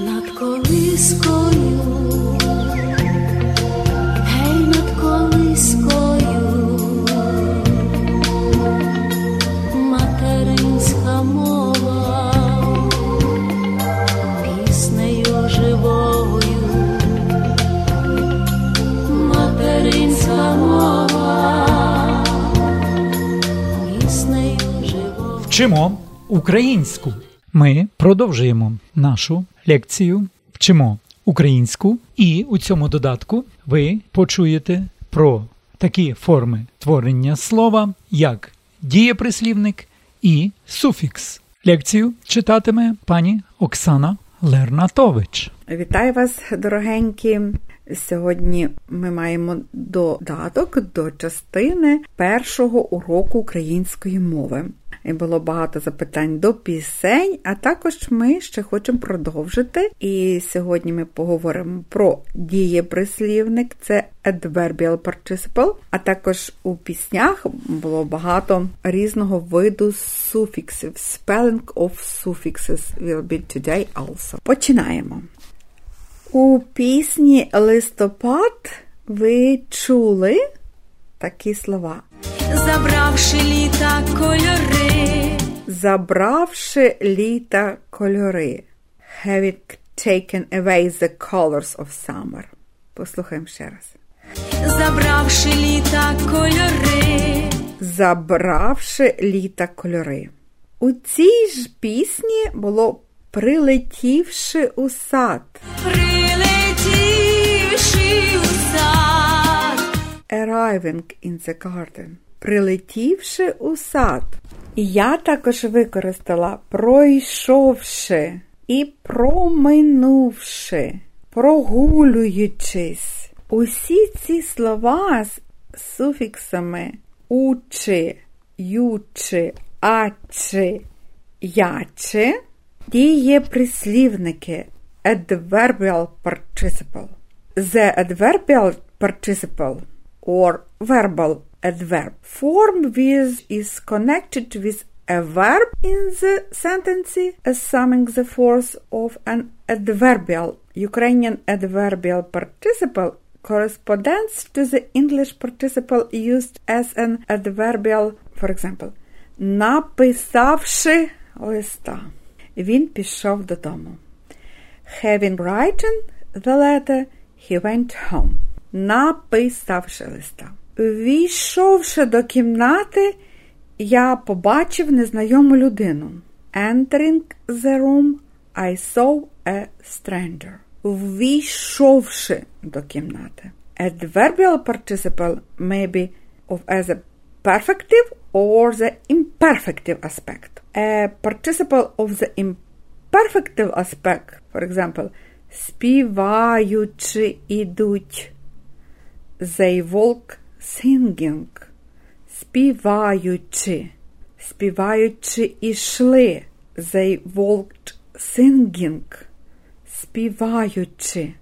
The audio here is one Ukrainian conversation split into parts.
над колискою, гей над колискою, материнська мова, піснею живою, материнська мова, піснею живою. Вчимо українську. Ми продовжуємо нашу лекцію. Вчимо українську, і у цьому додатку ви почуєте про такі форми творення слова, як дієприслівник і суфікс. Лекцію читатиме пані Оксана Лернатович. Вітаю вас, дорогенькі. Сьогодні ми маємо додаток до частини першого уроку української мови. І було багато запитань до пісень, а також ми ще хочемо продовжити. І сьогодні ми поговоримо про дієприслівник, це adverbial participle, а також у піснях було багато різного виду суфіксів. Spelling of suffixes will be today also. Починаємо. У пісні Листопад ви чули такі слова. Забравши літа кольори, Забравши літа кольори. Having taken away the colors of summer. Послухаємо ще раз. забравши літа кольори, Забравши літа кольори. У цій ж пісні було прилетівши у сад. прилетівши у сад, Arriving in the garden. Прилетівши у сад. Я також використала пройшовши і проминувши, прогулюючись. Усі ці слова з суфіксами учи, ючи, ачи, ячи дієприслівники adverbial participle. The adverbial participle or verbal adverb form with is connected with a verb in the sentence assuming the force of an adverbial. Ukrainian adverbial participle corresponds to the English participle used as an adverbial, for example, написавши листа. Він пішов додому. Having written the letter, he went home. Написавши листа. Війшовши до кімнати, я побачив незнайому людину. Entering the room, I saw a stranger. Ввійшовши до кімнати. Adverbial participle may be of as a perfective or the imperfective aspect. A participle of the imperfective aspect, for example, співаючи ідуть. They walk singing. Співаючи. Співаючи ішли. They walked singing. Співаючи.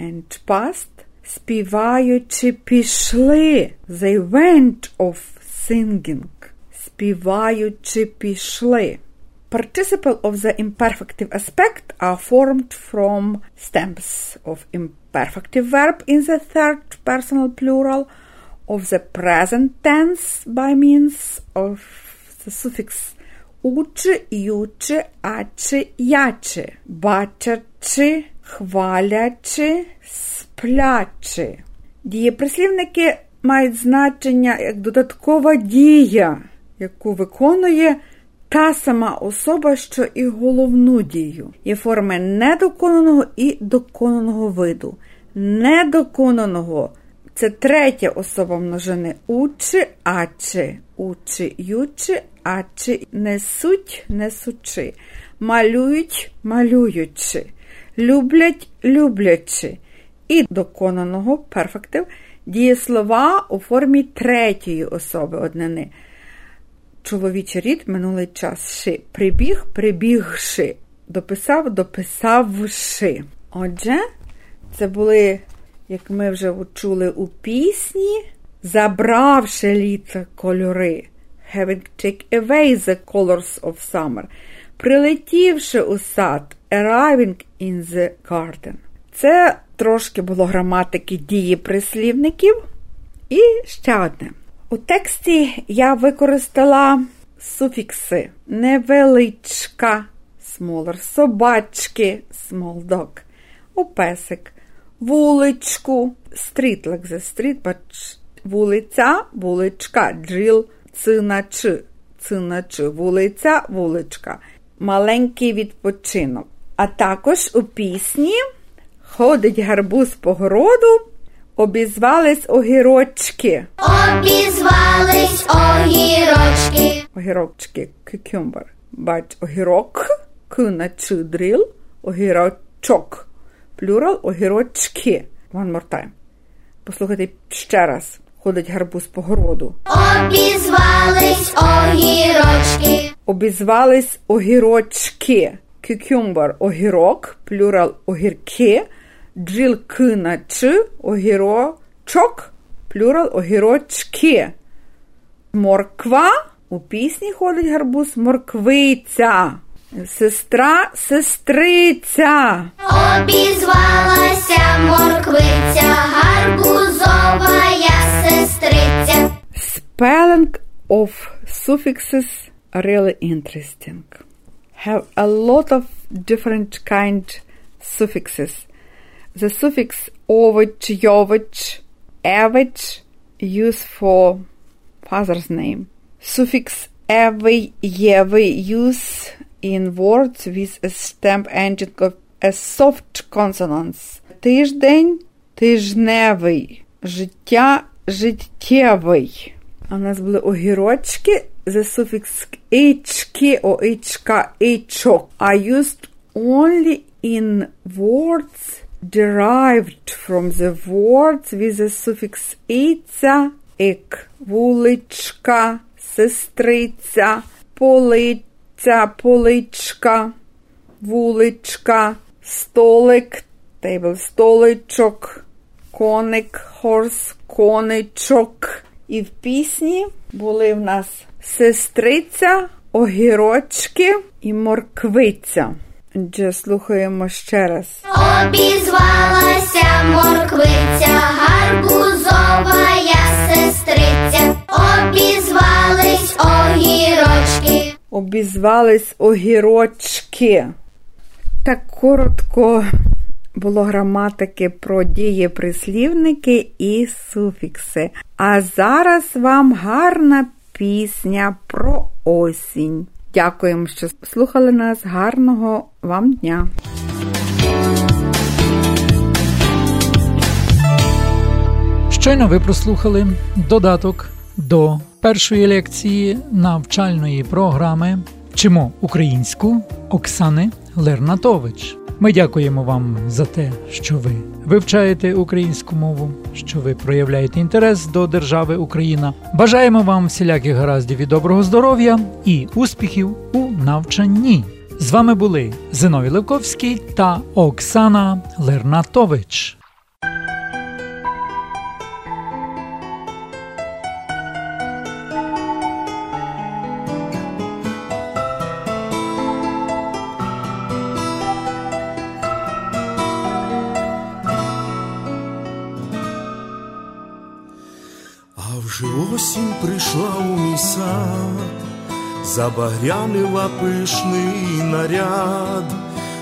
And past. Співаючи пішли. They went off singing. Співаючи пішли. Participle of the imperfective aspect are formed from stems of imperfective verb in the third personal plural of the present tense by means of the suffix учи, ючи, ачи, ячи, бачачи, хвалячи, сплячи. Дієприслівники мають значення як додаткова дія, яку виконує та сама особа, що і головну дію. Є форми недоконаного і доконаного виду. Недоконаного це третя особа множини учи, ачи, учи, ючи, ачи, несуть, несучи, малюють, малюючи, люблять, люблячи. І доконаного перфектив дієслова у формі третьої особи однини. Чоловічий рід минулий час ши. Прибіг, прибігши. Дописав, дописавши. Отже, це були, як ми вже чули у пісні, забравши літа кольори. Having take away the colors of summer. Прилетівши у сад, arriving in the garden. Це трошки було граматики дії прислівників. І ще одне. У тексті я використала суфікси. Невеличка, smaller, собачки, small dog, у песик, вуличку, street, but вулиця, вуличка, drill, цинач, цинач, вулиця, вуличка, маленький відпочинок. А також у пісні ходить гарбуз по городу, обізвались огірочки. Обізвались огірочки, Огірочки, cucumber. Бач, огірок, к наче дріл, огірочок. Плюрал, огірочки. One more time. Послухайте ще раз. Ходить гарбуз по городу. обізвались огірочки, Обізвались огірочки. Cucumber – огірок, плюрал огірки. Джил к наче, огірочок, плюрал огірочки. Морква у пісні ходить гарбуз морквиця. Сестра сестриця. обізвалася морквиця, гарбузова я сестриця. Spelling of suffixes are really interesting. Have a lot of different kind suffixes. The suffix овоч, йовоч, евич used for father's name. Suffix евий, євий use in words with a stamp ending of a soft consonants. Тиждень, тижневий, життя, життєвий. А у нас були огірочки, the suffix «ички» or «ичка», «ичок» are used only in words derived from the words with the suffix «іця», «ик», вуличка, сестриця, полиця, поличка, вуличка, столик, table, столичок, коник, хорс, коничок. І в пісні були в нас сестриця, огірочки і морквиця. Отже, слухаємо ще раз. Обізвалася морквиця, гарбузова я сестриця, обізвались огірочки. Обізвались огірочки. Так коротко було граматики про дієприслівники і суфікси. А зараз вам гарна пісня про осінь. Дякуємо, що слухали нас. Гарного вам дня! Щойно ви прослухали додаток до першої лекції навчальної програми Вчимо українську Оксани Лернатович. Ми дякуємо вам за те, що ви вивчаєте українську мову, що ви проявляєте інтерес до держави Україна. Бажаємо вам всіляких гараздів і доброго здоров'я і успіхів у навчанні. З вами були Зиновій Левковський та Оксана Лернатович. Осінь прийшла у мій сад, забагрянила пишний наряд,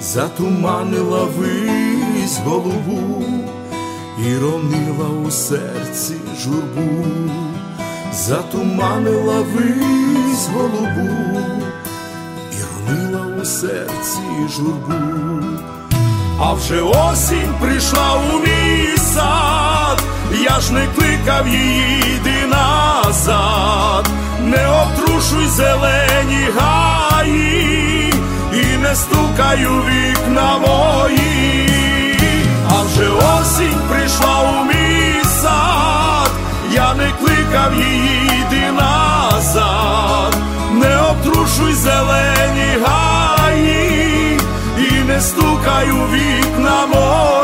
затуманила вись голову і ронила у серці журбу, затуманила вись голову і ронила у серці журбу. А вже осінь прийшла у мій сад, я ж не кликав її, йди назад, не обтрушуй зелені гаї, і не стукаю вікна мої, а вже осінь прийшла у мій сад, я не кликав її, йди назад, не обтрушуй зелені гаї, і не стукаю вікна мої.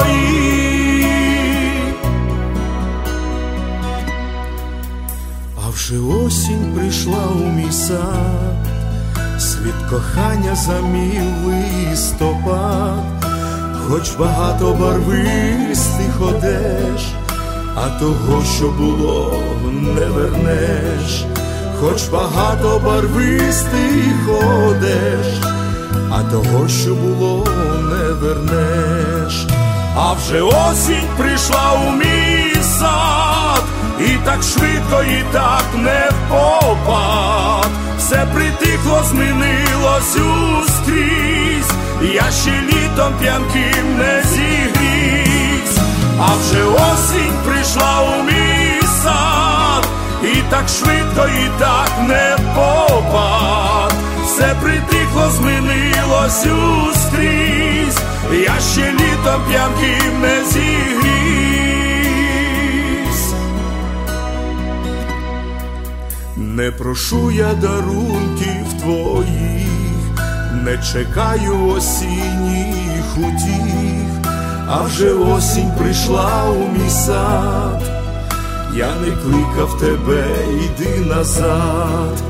Вже осінь прийшла у мій сад, Світ кохання замів листопад, хоч багато барвистих одеж, а того, що було, не вернеш, хоч багато барвистих одеж, а того, що було, не вернеш, а вже осінь прийшла у мій сад, так швидко, і так не попад. Все притихло, змінилось ускрізь, я ще літом п'янким не зігрівсь, а вже осінь прийшла у мій сад, і так швидко, і так не попад. Все притихло, змінилось ускрізь, я ще літом п'янким не зігрівсь. Не прошу я дарунків твоїх, не чекаю осінніх утіх, а вже осінь прийшла у мій сад, я не кликав тебе, йди назад,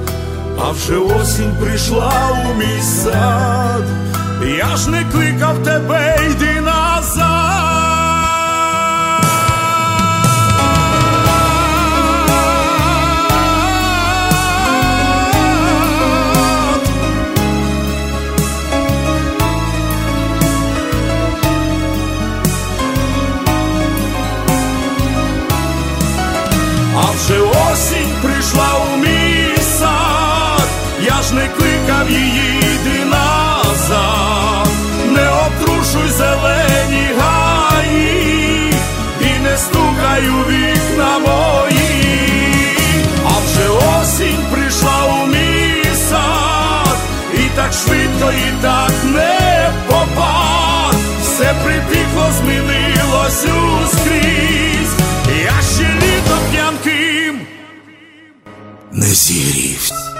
а вже осінь прийшла у мій сад, я ж не кликав тебе, йди не вікна мої, а вже осінь прийшла у мій і так швидко, і так не попад, все притихло, змінилось ускрізь, я ще літом п'янким не зігрівсь.